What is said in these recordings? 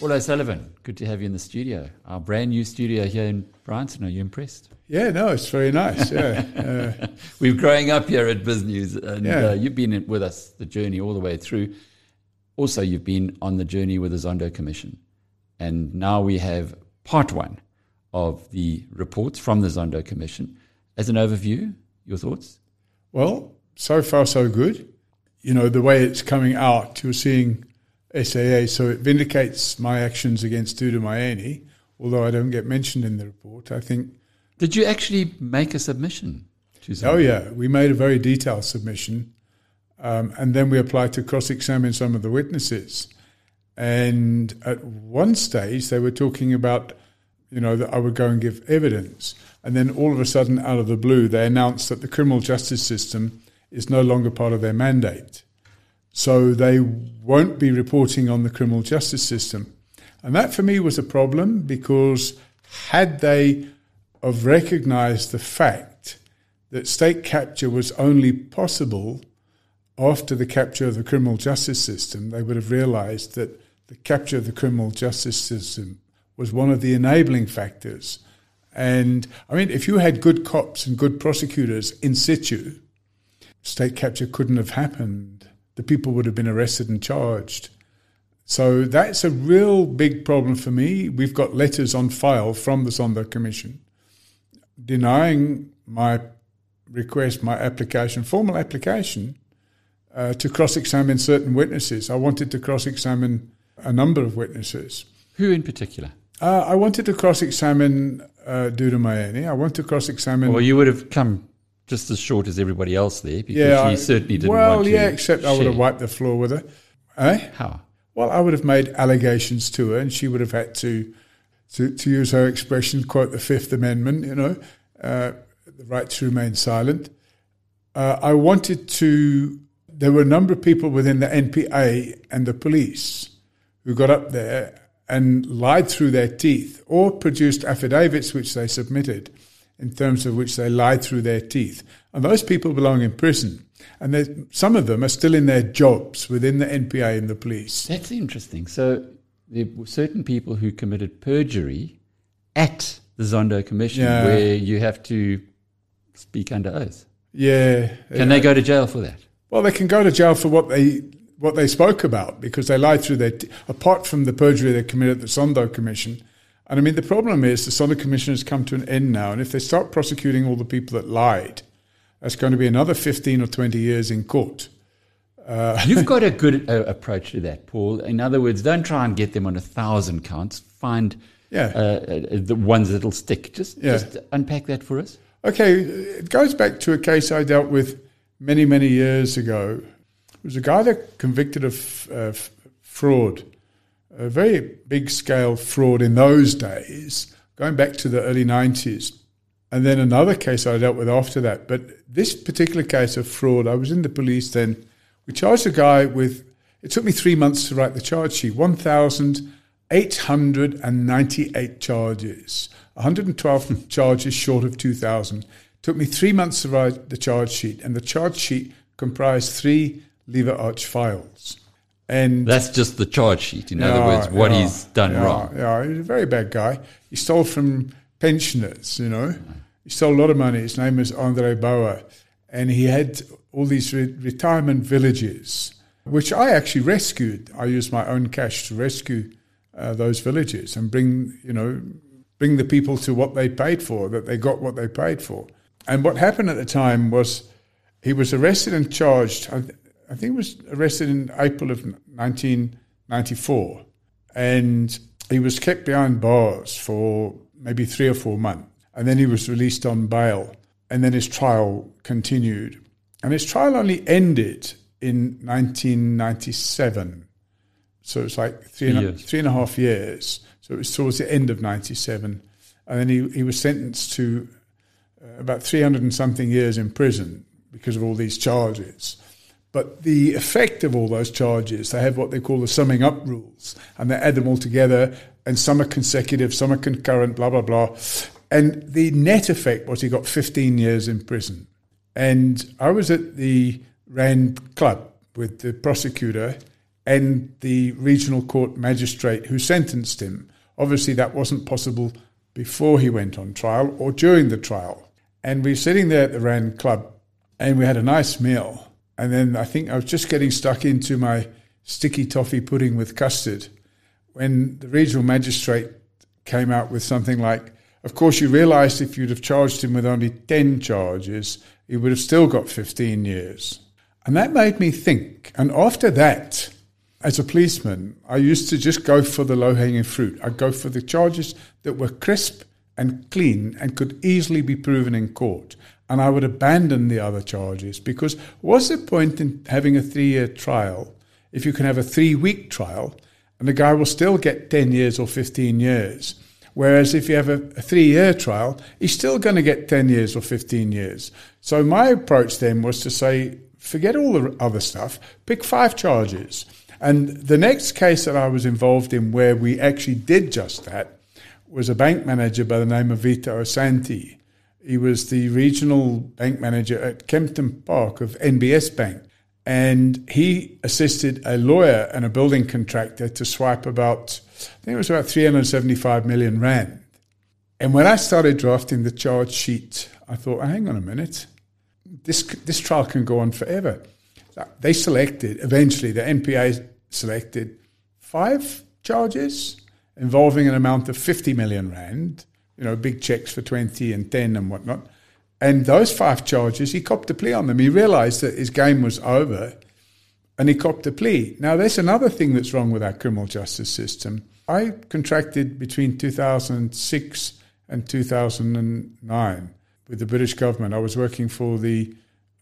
Paul O'Sullivan, good to have you in the studio. Our brand new studio here in Bryanston. Are you impressed? Yeah, no, it's very nice. Yeah, uh, We're growing up here at Biz News, and Yeah. uh, you've been with us the journey all the way through. Also, you've been on the journey with the Zondo Commission, and now we have part one of the reports from the Zondo Commission. As an overview, your thoughts? well, so far so good. You know the way it's coming out, you're seeing SAA, so it vindicates my actions against Dudu Myeni, although I don't get mentioned in the report. I think. Did you actually make a submission? Oh yeah, we made a very detailed submission, um, and then we applied to cross-examine some of the witnesses. And at one stage, they were talking about, you know, that I would go and give evidence, and then all of a sudden, out of the blue, they announced that the criminal justice system is no longer part of their mandate, so they won't be reporting on the criminal justice system, and that for me was a problem because had they have recognised the fact that state capture was only possible after the capture of the criminal justice system, they would have realized that the capture of the criminal justice system was one of the enabling factors. And I mean, if you had good cops and good prosecutors in situ, state capture couldn't have happened. The people would have been arrested and charged. So that's a real big problem for me. We've got letters on file from the Zondo Commission denying my request, my application, formal application, uh, to cross examine certain witnesses. I wanted to cross examine a number of witnesses. Who in particular? Uh, I wanted to cross examine uh, Dudu Myeni. I want to cross examine. Well, you would have come just as short as everybody else there because yeah, she I- certainly didn't well, want to. yeah, except I would have wiped the floor with her. Eh? How? Well, I would have made allegations to her, and she would have had to, to, to use her expression, quote the Fifth Amendment, you know, uh, the right to remain silent. Uh, I wanted to. There were a number of people within the NPA and the police who got up there and lied through their teeth or produced affidavits which they submitted in terms of which they lied through their teeth. And those people belong in prison. And some of them are still in their jobs within the NPA and the police. That's interesting. So there were certain people who committed perjury at the Zondo Commission Yeah. where you have to speak under oath. Yeah. Can they go to jail for that? Well, they can go to jail for what they what they spoke about because they lied through their t- apart from the perjury they committed at the Zondo Commission. And I mean, the problem is the Zondo Commission has come to an end now, and if they start prosecuting all the people that lied, that's going to be another fifteen or twenty years in court. You've got a good uh, approach to that, Paul. In other words, don't try and get them on a thousand counts. Find Yeah. uh, uh, the ones that'll stick. Just, Yeah. just unpack that for us. Okay, it goes back to a case I dealt with many, many years ago. It was a guy that convicted of uh, f- fraud, a very big scale fraud in those days, going back to the early 90s. And then another case I dealt with after that. But this particular case of fraud, I was in the police then. We charged a guy with, it took me three months to write the charge sheet 1,898 charges, 112 charges short of 2,000. Took me three months to write the charge sheet, and the charge sheet comprised three lever arch files. And That's just the charge sheet. In other words, what yeah, he's done yeah, wrong. Yeah, he's a very bad guy. He stole from pensioners, you know. He stole a lot of money. His name was Andre Bauer. And he had all these re- retirement villages, which I actually rescued. I used my own cash to rescue uh, those villages and bring, you know, bring the people to what they paid for, that they got what they paid for. And what happened at the time was he was arrested and charged. I, think he was arrested in April of 1994, and he was kept behind bars for maybe three or four months, and then he was released on bail, and then his trial continued, and his trial only ended in 1997. So it's like three and, Three a, years. three and a half years. So it was towards the end of 97. And then he, he was sentenced to uh, about 300 and something years in prison because of all these charges. But the effect of all those charges, they have what they call the summing up rules, and they add them all together, and some are consecutive, some are concurrent, blah, blah, blah. And the net effect was he got 15 years in prison. And I was at the Rand Club with the prosecutor, and the regional court magistrate who sentenced him. Obviously, that wasn't possible before he went on trial or during the trial. And we were sitting there at the Rand Club and we had a nice meal. And then I think I was just getting stuck into my sticky toffee pudding with custard when the regional magistrate came out with something like, of course, you realised if you'd have charged him with only 10 charges, he would have still got 15 years. And that made me think. And after that, as a policeman, I used to just go for the low hanging fruit. I'd go for the charges that were crisp and clean and could easily be proven in court. And I would abandon the other charges because what's the point in having a three year trial if you can have a three week trial and the guy will still get 10 years or 15 years? Whereas if you have a, a three year trial, he's still going to get 10 years or 15 years. So my approach then was to say, forget all the other stuff, pick five charges. And the next case that I was involved in where we actually did just that was a bank manager by the name of Vito Asante. He was the regional bank manager at Kempton Park of NBS Bank. And he assisted a lawyer and a building contractor to swipe about I think it was about 375 million rand. And when I started drafting the charge sheet, I thought, hang on a minute, this this trial can go on forever. They selected eventually the NPA selected five charges involving an amount of 50 million rand. You know, big checks for 20 and 10 and whatnot. And those five charges, he copped a plea on them. He realised that his game was over and he copped a plea. Now, there's another thing that's wrong with our criminal justice system. I contracted between 2006 and 2009 with the British government. I was working for the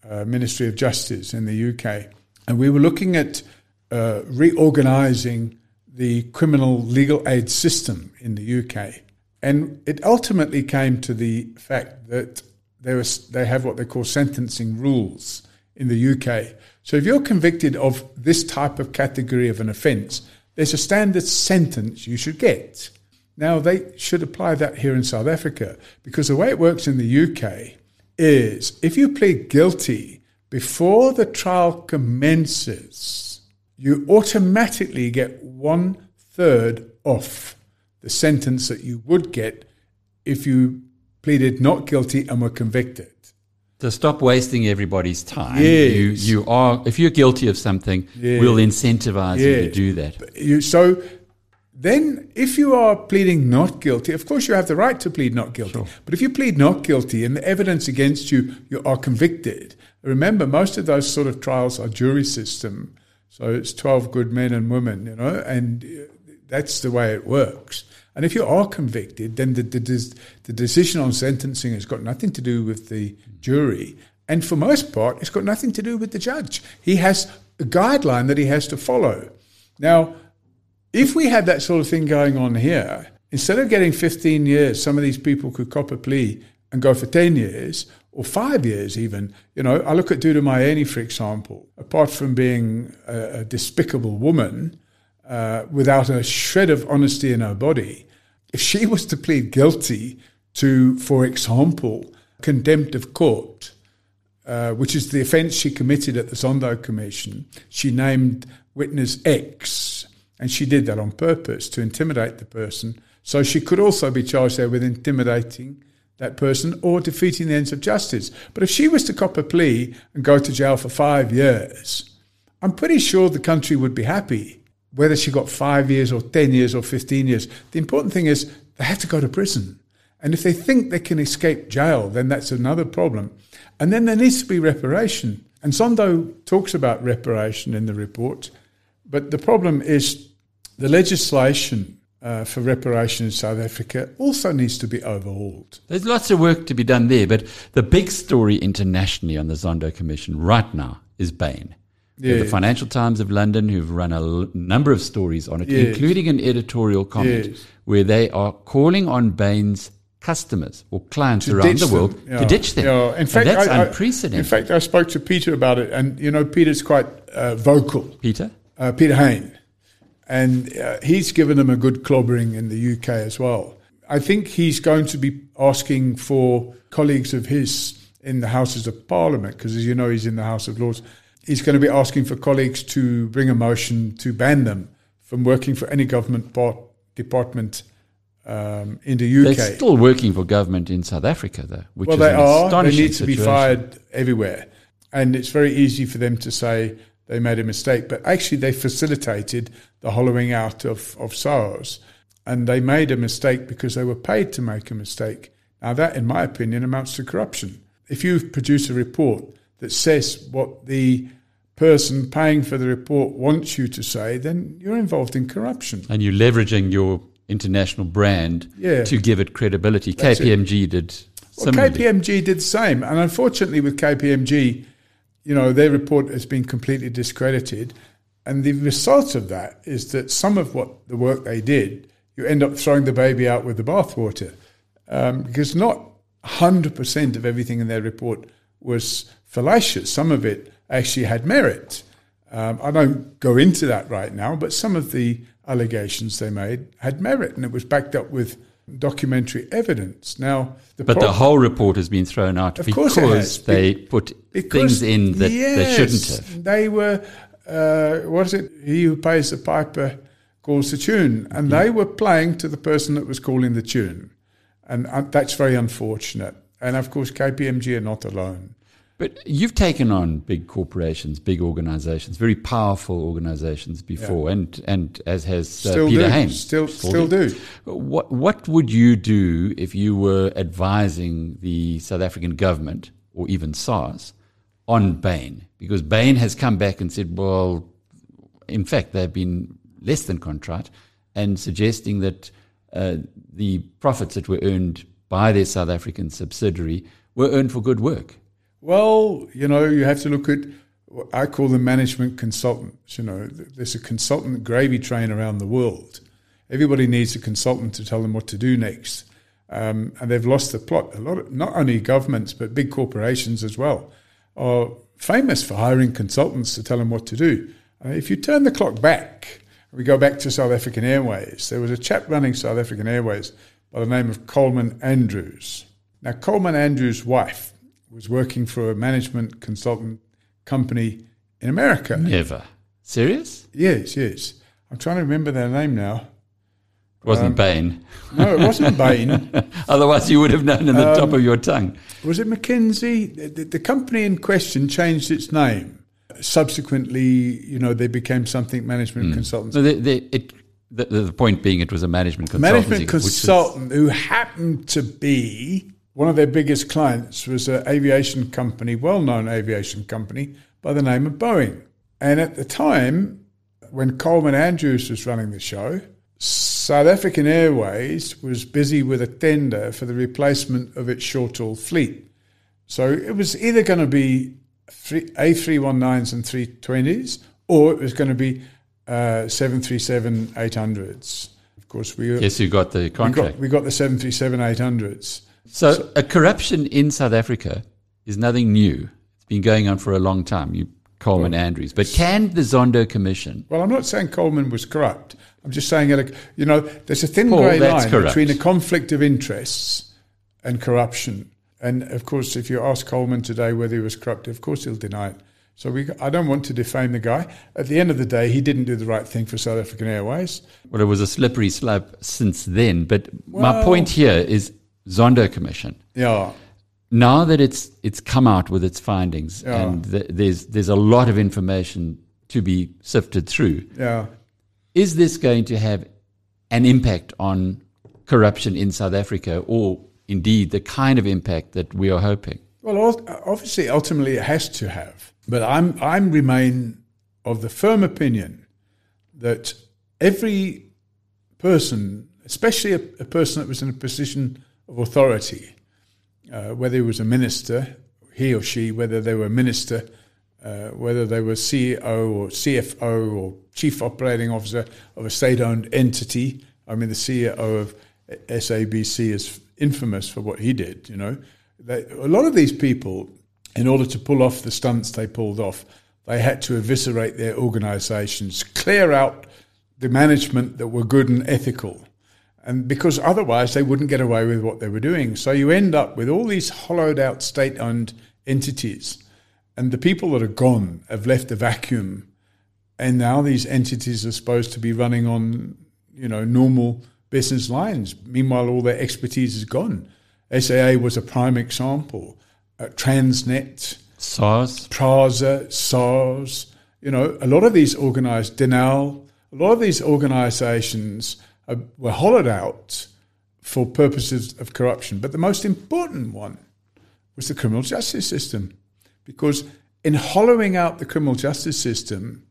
uh, Ministry of Justice in the UK, and we were looking at uh, reorganising the criminal legal aid system in the UK. And it ultimately came to the fact that there was, they have what they call sentencing rules in the UK. So if you're convicted of this type of category of an offence, there's a standard sentence you should get. Now, they should apply that here in South Africa because the way it works in the UK is if you plead guilty before the trial commences, you automatically get one third off the sentence that you would get if you pleaded not guilty and were convicted. To stop wasting everybody's time, yes. you, you are if you're guilty of something, yes. we'll incentivize yes. you to do that. You, so then, if you are pleading not guilty, of course you have the right to plead not guilty. Sure. But if you plead not guilty and the evidence against you, you are convicted. Remember, most of those sort of trials are jury system, so it's twelve good men and women, you know, and uh, that's the way it works. And if you are convicted, then the, the, the decision on sentencing has got nothing to do with the jury. And for most part, it's got nothing to do with the judge. He has a guideline that he has to follow. Now, if we had that sort of thing going on here, instead of getting 15 years, some of these people could cop a plea and go for 10 years or five years even. You know, I look at Dudu Myeni, for example. Apart from being a, a despicable woman, uh, without a shred of honesty in her body, if she was to plead guilty to, for example, contempt of court, uh, which is the offence she committed at the Zondo Commission, she named witness X, and she did that on purpose to intimidate the person. So she could also be charged there with intimidating that person or defeating the ends of justice. But if she was to cop a plea and go to jail for five years, I'm pretty sure the country would be happy whether she got five years or 10 years or 15 years. The important thing is they have to go to prison. And if they think they can escape jail, then that's another problem. And then there needs to be reparation. And Zondo talks about reparation in the report. But the problem is the legislation uh, for reparation in South Africa also needs to be overhauled. There's lots of work to be done there. But the big story internationally on the Zondo Commission right now is Bain. Yeah. The Financial Times of London, who've run a l- number of stories on it, yes. including an editorial comment yes. where they are calling on Bain's customers or clients to around the world yeah. to ditch them. Yeah. In fact, and that's I, unprecedented. I, in fact, I spoke to Peter about it, and you know, Peter's quite uh, vocal. Peter, uh, Peter Hain, and uh, he's given them a good clobbering in the UK as well. I think he's going to be asking for colleagues of his in the Houses of Parliament, because as you know, he's in the House of Lords he's going to be asking for colleagues to bring a motion to ban them from working for any government part, department um, in the UK. They're still working for government in South Africa, though. Which well, is they are. They need to be fired everywhere, and it's very easy for them to say they made a mistake, but actually they facilitated the hollowing out of of SARS, and they made a mistake because they were paid to make a mistake. Now that, in my opinion, amounts to corruption. If you produce a report that says what the person paying for the report wants you to say, then you're involved in corruption. And you're leveraging your international brand Yeah. to give it credibility. That's it. KPMG did Well. KPMG did the same, and unfortunately, with KPMG, you know, their report has been completely discredited, and the result of that is that some of what the work they did, you end up throwing the baby out with the bathwater, um, because not hundred percent of everything in their report was fallacious. Some of it actually had merit. Um, I don't go into that right now, but some of the allegations they made had merit, and it was backed up with documentary evidence. Now, the but the whole report has been thrown out Of because course it has. they put because- things in that they shouldn't have. They were, uh, what is it? He who pays the piper calls the tune, and they were playing to the person that was calling the tune, and uh, that's very unfortunate. And of course, KPMG are not alone. But you've taken on big corporations, big organizations, very powerful organizations before, and, and as has uh, Still Peter do. Haines. Still, still do. What, what would you do if you were advising the South African government or even SARS on Bain? Because Bain has come back and said, well, in fact, they've been less than contrite and suggesting that uh, the profits that were earned by their South African subsidiary were earned for good work. Well, you know, you have to look at. what I call them management consultants. You know, there's a consultant gravy train around the world. Everybody needs a consultant to tell them what to do next, um, and they've lost the plot. A lot, of, not only governments but big corporations as well, are famous for hiring consultants to tell them what to do. Uh, if you turn the clock back, we go back to South African Airways. There was a chap running South African Airways by the name of Coleman Andrews. Now, Coleman Andrews' wife was working for a management consultant company in America. Never. Serious? Yes, yes. I'm trying to remember their name now. It wasn't Um, Bain. No, it wasn't Bain. Otherwise, you would have known in the Um, top of your tongue. Was it McKinsey? The, the- company in question changed its name. Subsequently, you know, they became something management consultants. So the, the, it, the, the point being, it was a management consultancy. management which is- consultant who happened to be one of their biggest clients was an aviation company, well-known aviation company by the name of Boeing. And at the time, when Coleman Andrews was running the show, South African Airways was busy with a tender for the replacement of its short-haul fleet. So it was either going to be three- A319s and 320s, or it was going to be uh, 737 800s. Of course, we, Yes, you got the we contract. got, we got the 737 800s. So, a corruption in South Africa is nothing new. It's been going on for a long time. You Coleman Andrews, but can the Zondo Commission? Well, I'm not saying Coleman was corrupt. I'm just saying, you know, there's a thin grey line corrupt. between a conflict of interests and corruption. And of course, if you ask Coleman today whether he was corrupt, of course he'll deny it. So we, I don't want to defame the guy. At the end of the day, he didn't do the right thing for South African Airways. Well, it was a slippery slope since then. But my point here is Zondo Commission. Yeah, Now that it's it's come out with its findings, Yeah. and th- there's there's a lot of information to be sifted through. yeah. Is this going to have an impact on corruption in South Africa, or indeed the kind of impact that we are hoping? Well, obviously, ultimately, it has to have. But I'm I'm remain of the firm opinion that every person, especially a, a person that was in a position of authority, uh, whether he was a minister, he or she, whether they were a minister, uh, whether they were CEO or CFO or chief operating officer of a state-owned entity. I mean, the CEO of SABC is infamous for what he did. You know, they, a lot of these people, in order to pull off the stunts they pulled off, they had to eviscerate their organisations, clear out the management that were good and ethical and because otherwise they wouldn't get away with what they were doing. So you end up with all these hollowed out state owned entities. And the people that are gone have left a vacuum. And now these entities are supposed to be running on, you know, normal business lines. Meanwhile, all their expertise is gone. SAA was a prime example. Uh, Transnet, SARS, Prasa, SARS. You know, a lot of these organized, Denel, a lot of these organizations were hollowed out for purposes of corruption. But the most important one was the criminal justice system. Because in hollowing out the criminal justice system,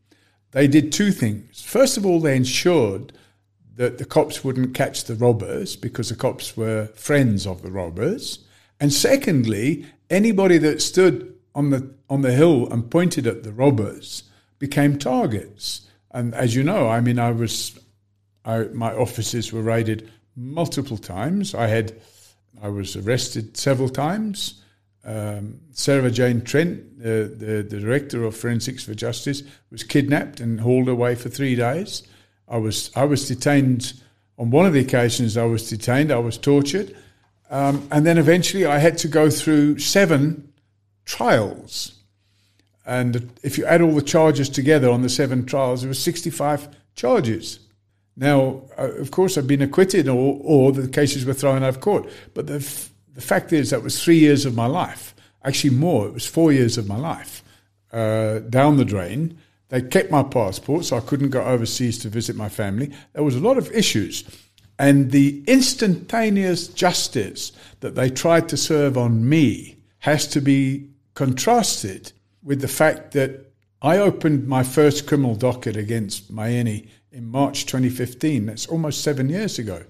they did two things. First of all, they ensured that the cops wouldn't catch the robbers because the cops were friends of the robbers. And secondly, anybody that stood on the on the hill and pointed at the robbers became targets. And as you know, I mean, I was, I, my offices were raided multiple times. I had, I was arrested several times. Um, Sarah Jane Trent, uh, the, the director of Forensics for Justice, was kidnapped and hauled away for three days. I was I was detained on one of the occasions. I was detained. I was tortured, um, and then eventually I had to go through seven trials. And if you add all the charges together on the seven trials, there were 65 charges. Now, uh, of course, I've been acquitted or, or the cases were thrown out of court. But the, f- the fact is, that was three years of my life. Actually, more. It was four years of my life uh, down the drain. They kept my passport, so I couldn't go overseas to visit my family. There was a lot of issues. And the instantaneous justice that they tried to serve on me has to be contrasted with the fact that I opened my first criminal docket against Myeni in March 2015. That's almost seven years ago.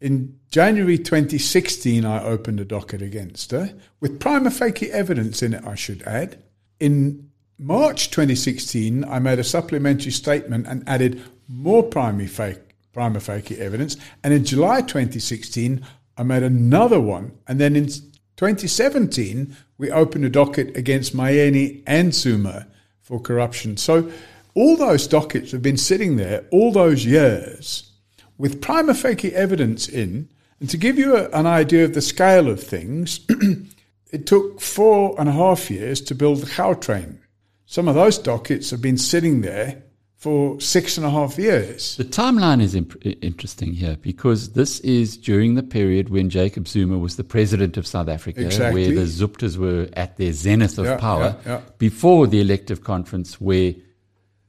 In January 2016, I opened a docket against her with prima facie evidence in it, I should add. In March 2016, I made a supplementary statement and added more prima facie, prima facie evidence. And in July 2016, I made another one. And then in 2017, we opened a docket against Myeni and Zuma for corruption. So all those dockets have been sitting there all those years with prima facie evidence in. And to give you a, an idea of the scale of things, it took four and a half years to build the Gautrain. Some of those dockets have been sitting there for six and a half years. The timeline is imp- interesting here because this is during the period when Jacob Zuma was the president of South Africa, exactly. where the Zuptas were at their zenith of yeah, power, yeah, yeah. before the elective conference where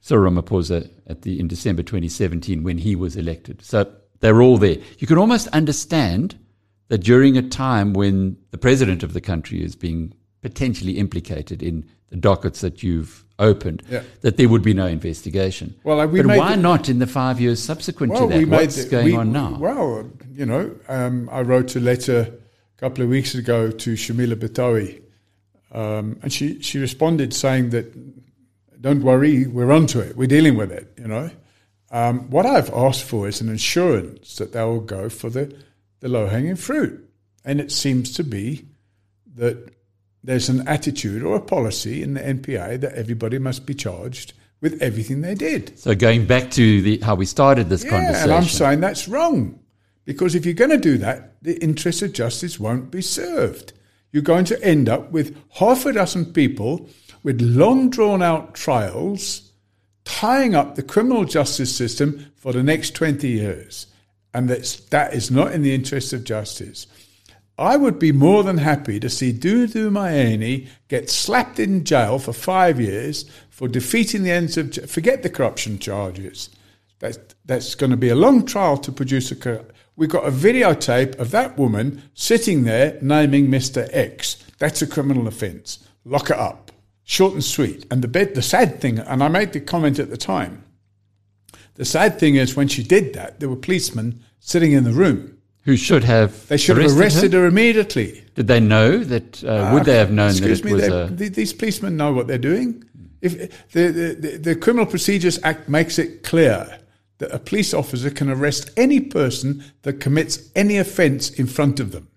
Cyril Ramaphosa at the in December 2017 when he was elected. So they're all there. You can almost understand that during a time when the president of the country is being potentially implicated in the dockets that you've opened, Yeah. that there would be no investigation. Well, we but why the- not in the five years subsequent Well, to that? What's the- going we- on now? Well, you know, um, I wrote a letter a couple of weeks ago to Shamila Batohi, um, and she, she responded saying that, don't worry, we're onto it, we're dealing with it, you know. Um, what I've asked for is an assurance that they will go for the, the low hanging fruit. And it seems to be that there's an attitude or a policy in the NPA that everybody must be charged with everything they did. so going back to the, how we started this Yeah, conversation. and I'm saying that's wrong. Because if you're going to do that, the interests of justice won't be served. You're going to end up with half a dozen people with long drawn out trials tying up the criminal justice system for the next 20 years. And that's, that is not in the interest of justice. I would be more than happy to see Dudu Myeni get slapped in jail for five years for defeating the ends of. Forget the corruption charges. That's, that's going to be a long trial to produce a. We've got a videotape of that woman sitting there naming Mr. X. That's a criminal offence. Lock it up. Short and sweet. And the, bed, the sad thing, and I made the comment at the time, the sad thing is when she did that, there were policemen sitting in the room. who should have They should have arrested her immediately. Did they know that? Uh, would they have known that Excuse it me, was they- a? the- these policemen know what they're doing. If the, the, the, the Criminal Procedures Act makes it clear that a police officer can arrest any person that commits any offence in front of them.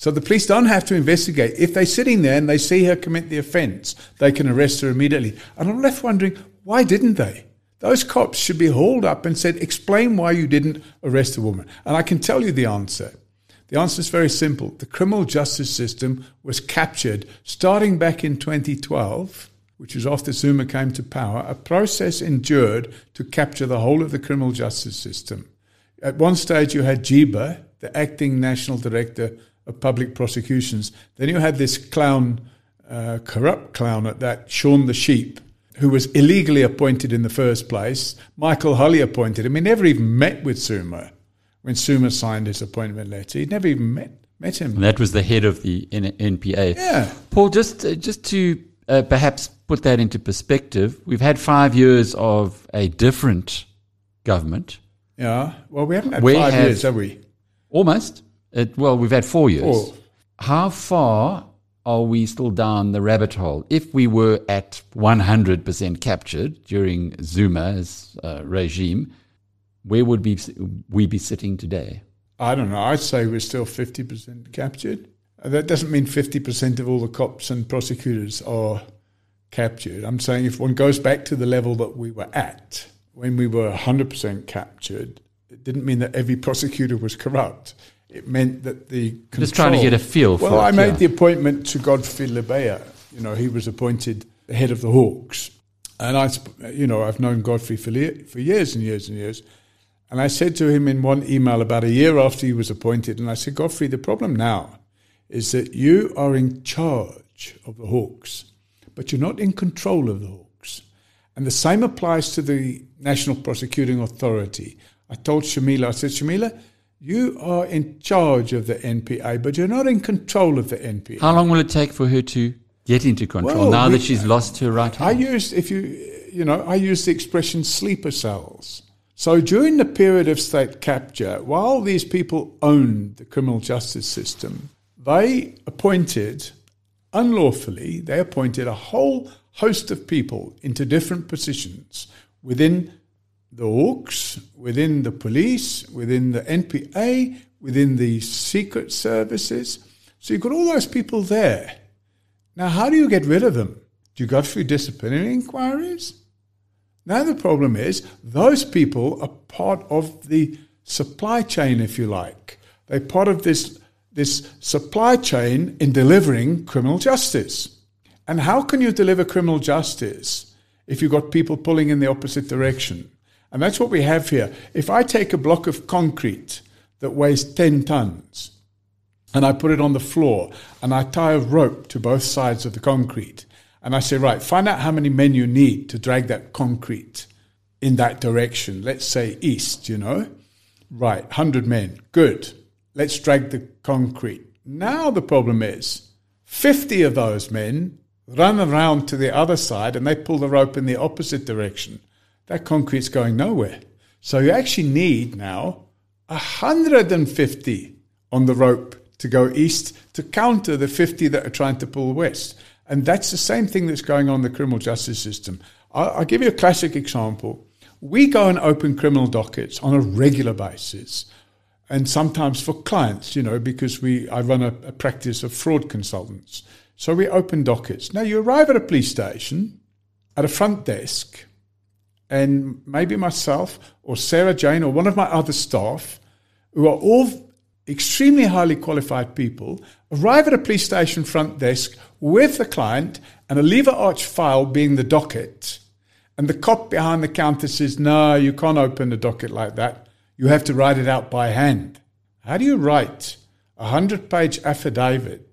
So the police don't have to investigate. If they're sitting there and they see her commit the offence, they can arrest her immediately. And I'm left wondering, why didn't they? Those cops should be hauled up and said, explain why you didn't arrest the woman. And I can tell you the answer. The answer is very simple. The criminal justice system was captured starting back in 2012, which was after Zuma came to power. A process endured to capture the whole of the criminal justice system. At one stage, you had Jiba, the acting national director of public prosecutions. Then you had this clown, uh, corrupt clown at that, Shaun the Sheep, who was illegally appointed in the first place. Michael Hulley appointed him. He never even met with Zuma when Zuma signed his appointment letter. He'd never even met met him. And that was the head of the N- NPA. Yeah. Paul, just uh, just to uh, perhaps put that into perspective, we've had five years of a different government. Yeah. Well, we haven't had We five have- years, have we? Almost. It, well, we've had four years. Four. How far are we still down the rabbit hole? If we were at 100% captured during Zuma's uh, regime, where would we, we be sitting today? I don't know. I'd say we're still 50% captured. Uh, That doesn't mean 50% of all the cops and prosecutors are captured. I'm saying if one goes back to the level that we were at when we were 100% captured, it didn't mean that every prosecutor was corrupt. It meant that the control, Just trying to get a feel for Well, I it, made yeah. the appointment to Godfrey Lebeya. You know, he was appointed the head of the Hawks, and I, you know, I've known Godfrey for for years and years and years. And I said to him in one email about a year after he was appointed, and I said, Godfrey, the problem now is that you are in charge of the Hawks, but you're not in control of the Hawks. And the same applies to the National Prosecuting Authority. I told Shamila, I said, Shamila, you are in charge of the NPA, but you're not in control of the NPA. How long will it take for her to get into control Well, now we- that she's lost her right hand? I used, if you, you know, I used the expression sleeper cells. So during the period of state capture, while these people owned the criminal justice system, they appointed, unlawfully, they appointed a whole host of people into different positions within the Hawks, within the police, within the NPA, within the secret services. So you've got all those people there. Now, how do you get rid of them? Do you go through disciplinary inquiries? Now, the problem is those people are part of the supply chain, if you like. They're part of this, this supply chain in delivering criminal justice. And how can you deliver criminal justice if you've got people pulling in the opposite direction? And that's what we have here. If I take a block of concrete that weighs 10 tons, and I put it on the floor and I tie a rope to both sides of the concrete. And I say, right, find out how many men you need to drag that concrete in that direction. Let's say east, you know? Right, 100 men. Good. Let's drag the concrete. Now the problem is 50 of those men run around to the other side and they pull the rope in the opposite direction. That concrete's going nowhere. So you actually need now 150 on the rope to go east to counter the 50 that are trying to pull west. And that's the same thing that's going on in the criminal justice system. I'll, I'll give you a classic example. We go and open criminal dockets on a regular basis, and sometimes for clients, you know, because we I run a, a practice of fraud consultants. So we open dockets. Now you arrive at a police station, at a front desk, and maybe myself or Sarah Jane or one of my other staff, who are all extremely highly qualified people, arrive at a police station front desk with the client and a lever arch file being the docket. And the cop behind the counter says, No, you can't open the docket like that. You have to write it out by hand. How do you write a 100 page affidavit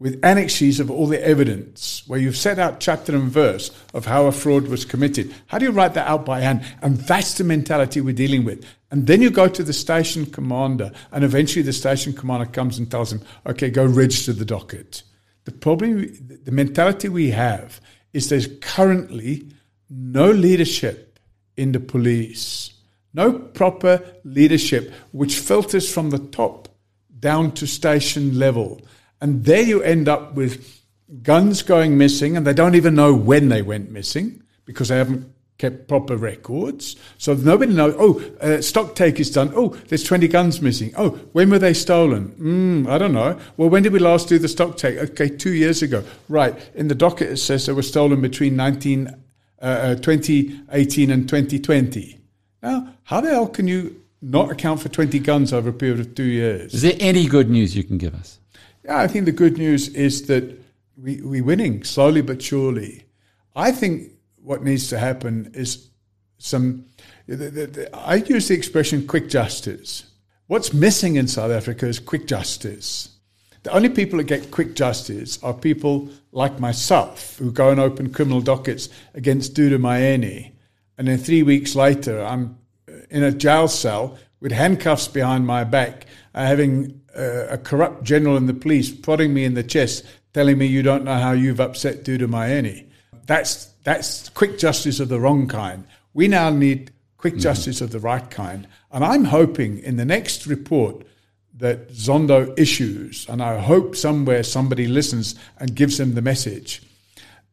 with annexes of all the evidence where you've set out chapter and verse of how a fraud was committed? How do you write that out by hand? And that's the mentality we're dealing with. And then you go to the station commander, and eventually the station commander comes and tells him, okay, go register the docket. The problem, the mentality we have is there's currently no leadership in the police, no proper leadership which filters from the top down to station level. And there you end up with guns going missing, and they don't even know when they went missing because they haven't kept proper records. So nobody knows, oh, uh, stock take is done. Oh, there's 20 guns missing. Oh, when were they stolen? Mm, I don't know. Well, when did we last do the stock take? Okay, two years ago. Right. In the docket, it says they were stolen between 19, uh, uh, 2018 and 2020. Now, how the hell can you not account for 20 guns over a period of two years. Is there any good news you can give us? Yeah, I think the good news is that we, we're winning slowly but surely. I think what needs to happen is some. The, the, the, I use the expression quick justice. What's missing in South Africa is quick justice. The only people that get quick justice are people like myself who go and open criminal dockets against Dudu Myeni. And then three weeks later, I'm in a jail cell with handcuffs behind my back, uh, having a corrupt general in the police prodding me in the chest, telling me you don't know how you've upset Dudu Myeni. That's, that's quick justice of the wrong kind. We now need quick mm-hmm. justice of the right kind. And I'm hoping in the next report that Zondo issues, and I hope somewhere somebody listens and gives him the message,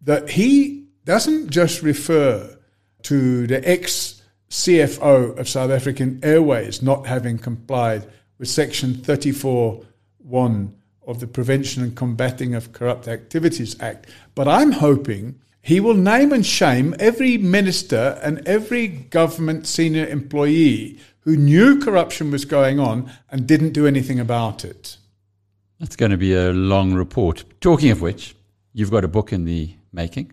that he doesn't just refer to the ex CFO of South African Airways not having complied with Section 34.1 of the Prevention and Combating of Corrupt Activities Act, but I'm hoping he will name and shame every minister and every government senior employee who knew corruption was going on and didn't do anything about it. That's going to be a long report. Talking of which, you've got a book in the making.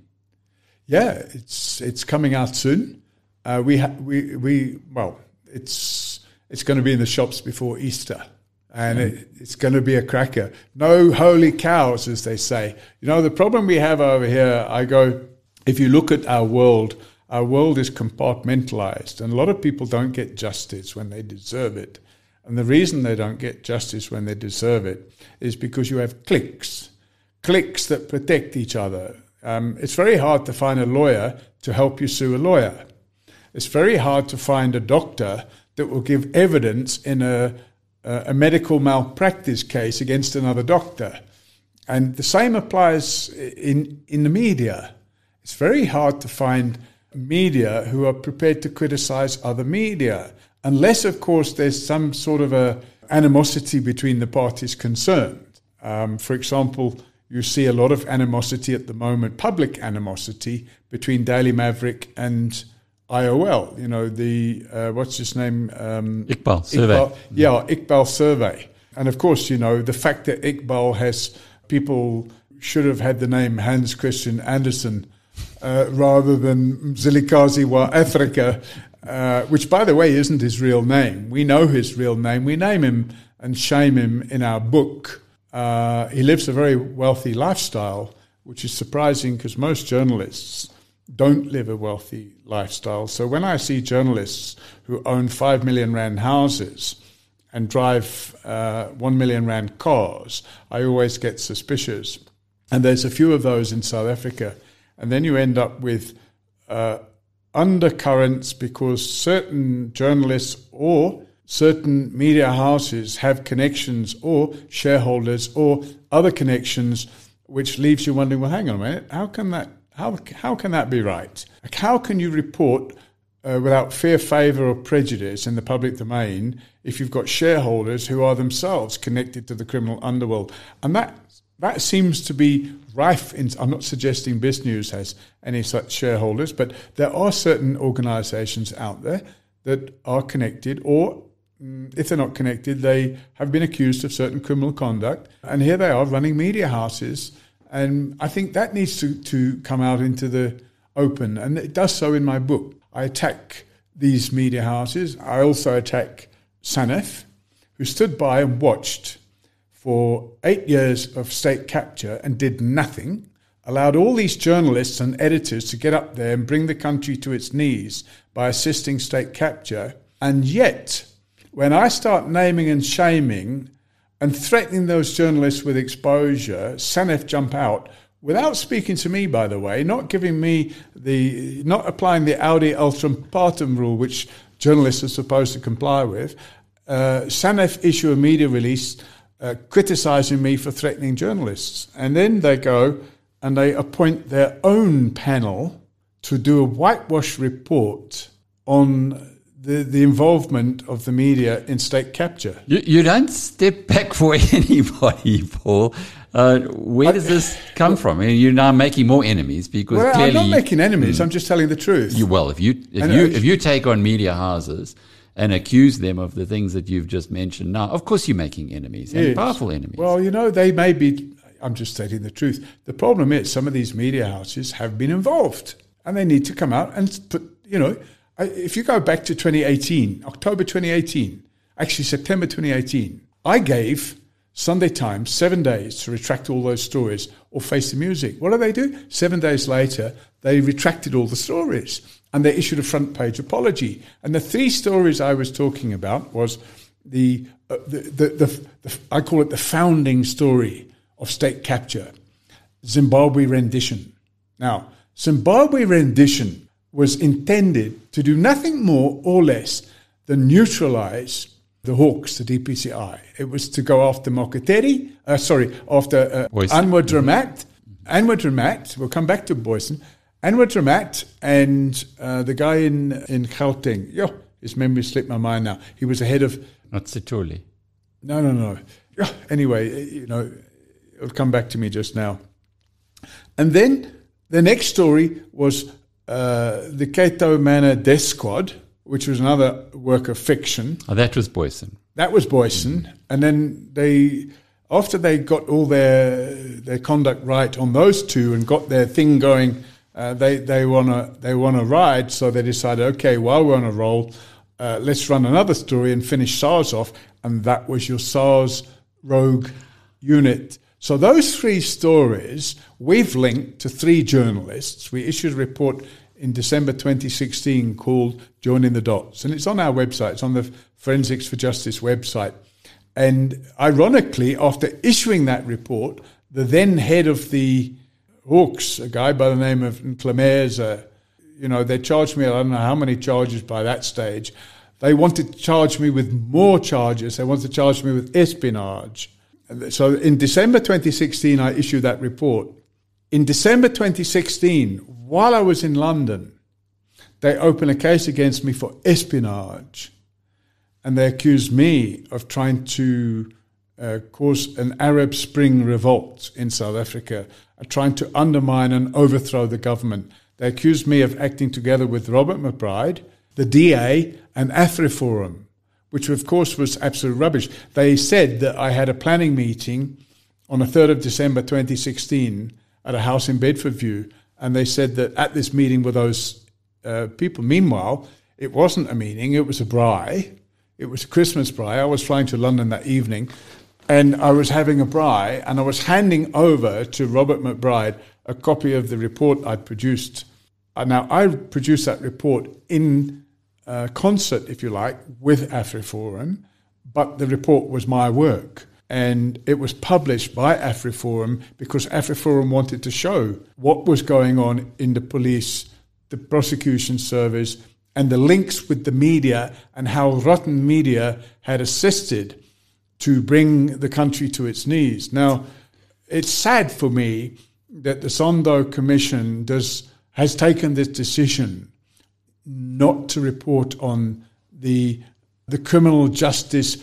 Yeah, it's it's coming out soon. Uh, we ha- we we well, it's it's going to be in the shops before Easter, and mm. it, it's going to be a cracker. No holy cows, as they say. You know, the problem we have over here. I go, if you look at our world our world is compartmentalized, and a lot of people don't get justice when they deserve it. And the reason they don't get justice when they deserve it is because you have cliques, cliques that protect each other. Um, it's very hard to find a lawyer to help you sue a lawyer. It's very hard to find a doctor that will give evidence in a, a medical malpractice case against another doctor. And the same applies in, in the media. It's very hard to find media who are prepared to criticize other media, unless, of course, there's some sort of a animosity between the parties concerned. Um, for example, you see a lot of animosity at the moment, public animosity between Daily Maverick and IOL. You know the uh, what's his name? Um, Iqbal Survé. Yeah, Iqbal Survé. And of course, you know the fact that Iqbal has people should have had the name Hans Christian Andersen uh, rather than Mzilikazi wa Africa, uh, which, by the way, isn't his real name. We know his real name. We name him and shame him in our book. Uh, he lives a very wealthy lifestyle, which is surprising because most journalists don't live a wealthy lifestyle. So when I see journalists who own five million rand houses and drive uh, one million rand cars, I always get suspicious. And there's a few of those in South Africa. And then you end up with uh, undercurrents because certain journalists or certain media houses have connections or shareholders or other connections, which leaves you wondering, well, hang on a minute, how can that how how can that be right? How can you report uh, without fear, favour, or prejudice in the public domain if you've got shareholders who are themselves connected to the criminal underworld? And that that seems to be rife. In, I'm not suggesting BizNews has any such shareholders, but there are certain organisations out there that are connected, or mm, if they're not connected, they have been accused of certain criminal conduct. And here they are running media houses. And I think that needs to, to come out into the open. And it does so in my book. I attack these media houses. I also attack SANEF, who stood by and watched for eight years of state capture and did nothing, allowed all these journalists and editors to get up there and bring the country to its knees by assisting state capture. And yet, when I start naming and shaming and threatening those journalists with exposure, SANEF jump out without speaking to me, by the way, not giving me the, not applying the audi alteram partem rule, which journalists are supposed to comply with. Uh, SANEF issue a media release uh, criticizing me for threatening journalists. And then they go and they appoint their own panel to do a whitewash report on the, the involvement of the media in state capture. You, you don't step back for anybody, Paul. Uh, where does this come from? I mean, you're now making more enemies because well, clearly I'm not making enemies. Mm, I'm just telling the truth. You, well, if you if and you if you take on media houses and accuse them of the things that you've just mentioned now, of course you're making enemies and powerful enemies. Well, you know, they may be, I'm just stating the truth. The problem is some of these media houses have been involved and they need to come out and put, you know, I- if you go back to 2018, October 2018, actually September 2018, I gave Sunday Times seven days to retract all those stories or face the music. What do they do? Seven days later, they retracted all the stories and they issued a front page apology. And the three stories I was talking about was the, uh, the, the, the, the, I call it the founding story of state capture, Zimbabwe rendition. Now, Zimbabwe rendition was intended to do nothing more or less than neutralize the Hawks, the DPCI. It was to go after Mokateri, uh, sorry, after uh, Anwar Dramat. Anwar Dramat, we'll come back to Booysen. Anwar Dramat and uh, the guy in, in Gauteng, yo, his memory slipped my mind now. He was the head of Not no, no, no. Yeah, Anyway, you know, it'll come back to me just now. And then the next story was uh, the Cato Manor Death Squad, which was another work of fiction. Oh, that was Booysen. That was Booysen, and then they, after they got all their their conduct right on those two and got their thing going, uh, they they wanna they wanna ride. So they decided, okay, while we're on a roll, uh, let's run another story and finish SARS off, and that was your SARS rogue unit. So those three stories we've linked to three journalists. We issued a report in December 2016 called Joining the Dots, and it's on our website. It's on the Forensics for Justice website. And ironically, after issuing that report, the then head of the Hawks, a guy by the name of Clemers, uh, you know, they charged me, I don't know how many charges by that stage. They wanted to charge me with more charges. They wanted to charge me with espionage. So in December 2016, I issued that report. In December 2016, while I was in London, they opened a case against me for espionage. And they accused me of trying to uh, cause an Arab Spring revolt in South Africa, uh, trying to undermine and overthrow the government. They accused me of acting together with Robert McBride, the DA, and AfriForum, which of course was absolute rubbish. They said that I had a planning meeting on the 3rd of December 2016 at a house in Bedfordview, and they said that at this meeting with those uh, people, meanwhile, it wasn't a meeting, it was a braai. It was a Christmas braai. I was flying to London that evening, and I was having a braai, and I was handing over to Robert McBride a copy of the report I'd produced. Uh, now, I produced that report in uh, concert, if you like, with AfriForum, but the report was my work. And it was published by AfriForum because AfriForum wanted to show what was going on in the police, the prosecution service, and the links with the media and how rotten media had assisted to bring the country to its knees. Now, it's sad for me that the Zondo Commission does, has taken this decision not to report on the the criminal justice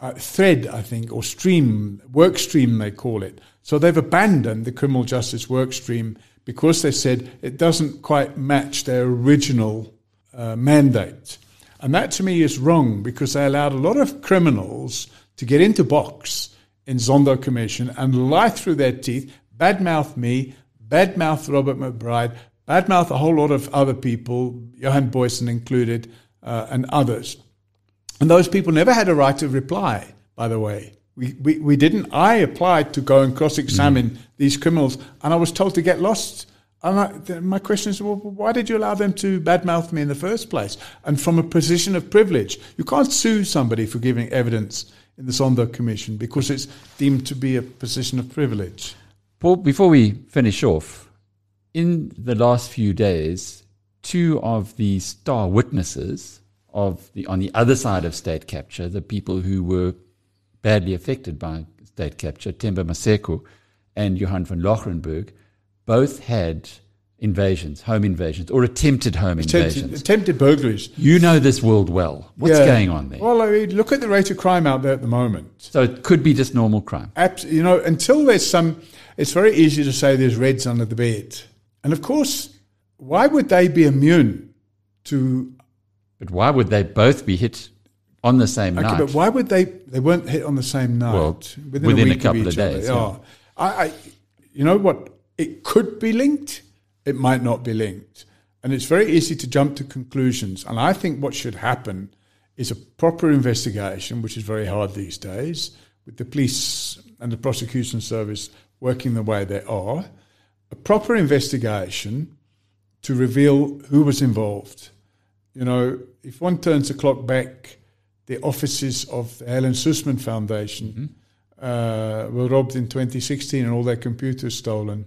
uh, thread, I think, or stream, work stream they call it. So they've abandoned the criminal justice work stream because they said it doesn't quite match their original uh, mandate. And that to me is wrong because they allowed a lot of criminals to get into box in Zondo Commission and lie through their teeth, badmouth me, badmouth Robert McBride, badmouth a whole lot of other people, Johan Booysen included, uh, and others. And those people never had a right to reply, by the way. We, we, we didn't. I applied to go and cross examine mm-hmm. these criminals, and I was told to get lost. And I, my question is, well, why did you allow them to badmouth me in the first place? And from a position of privilege, you can't sue somebody for giving evidence in the Zondo Commission because it's deemed to be a position of privilege. Paul, before we finish off, in the last few days, two of the star witnesses of the on the other side of state capture, the people who were badly affected by state capture, Themba Maseko and Johan van Loggerenberg, both had invasions, home invasions, or attempted home Attempted, invasions. attempted burglaries. You know this world well. What's Yeah. going on there? Well, I mean, look at the rate of crime out there at the moment. so it could be just normal crime. Abs- you know, until there's some, it's very easy to say there's reds under the bed. And of course, why would they be immune to, But why would they both be hit on the same Okay, night. but why would they? They weren't hit on the same night. Well, within a week couple of other. days, Yeah. yeah. I, I, you know what? It could be linked. It might not be linked, and it's very easy to jump to conclusions. And I think what should happen is a proper investigation, which is very hard these days, with the police and the prosecution service working the way they are. A proper investigation to reveal who was involved. You know, if one turns the clock back, the offices of the Helen Suzman Foundation uh, were robbed in 2016 and all their computers stolen.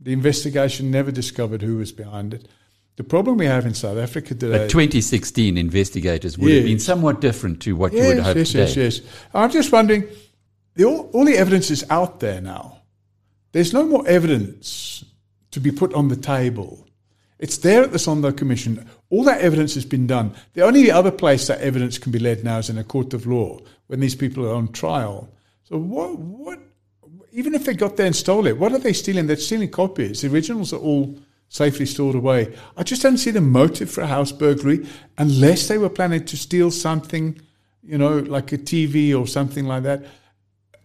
The investigation never discovered who was behind it. The problem we have in South Africa today. But 2016 investigators would have been somewhat different to what you would yes, hope yes, today. yes, yes. I'm just wondering, the, all, all the evidence is out there now. There's no more evidence to be put on the table. It's there at the Zondo Commission. All that evidence has been done. The only other place that evidence can be led now is in a court of law when these people are on trial. So what? What? Even if they got there and stole it, what are they stealing? They're stealing copies. The originals are all safely stored away. I just don't see the motive for a house burglary unless they were planning to steal something, you know, like a TV or something like that.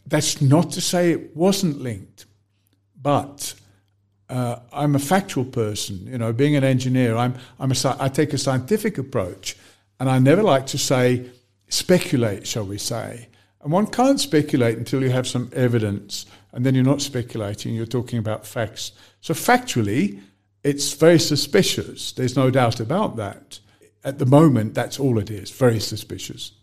That's not to say it wasn't linked, but uh, I'm a factual person. You know, being an engineer, I'm, I'm a, I take a scientific approach, and I never like to say speculate, shall we say. And one can't speculate until you have some evidence, and then you're not speculating, you're talking about facts. So, factually, it's very suspicious. There's no doubt about that. At the moment, that's all it is very suspicious.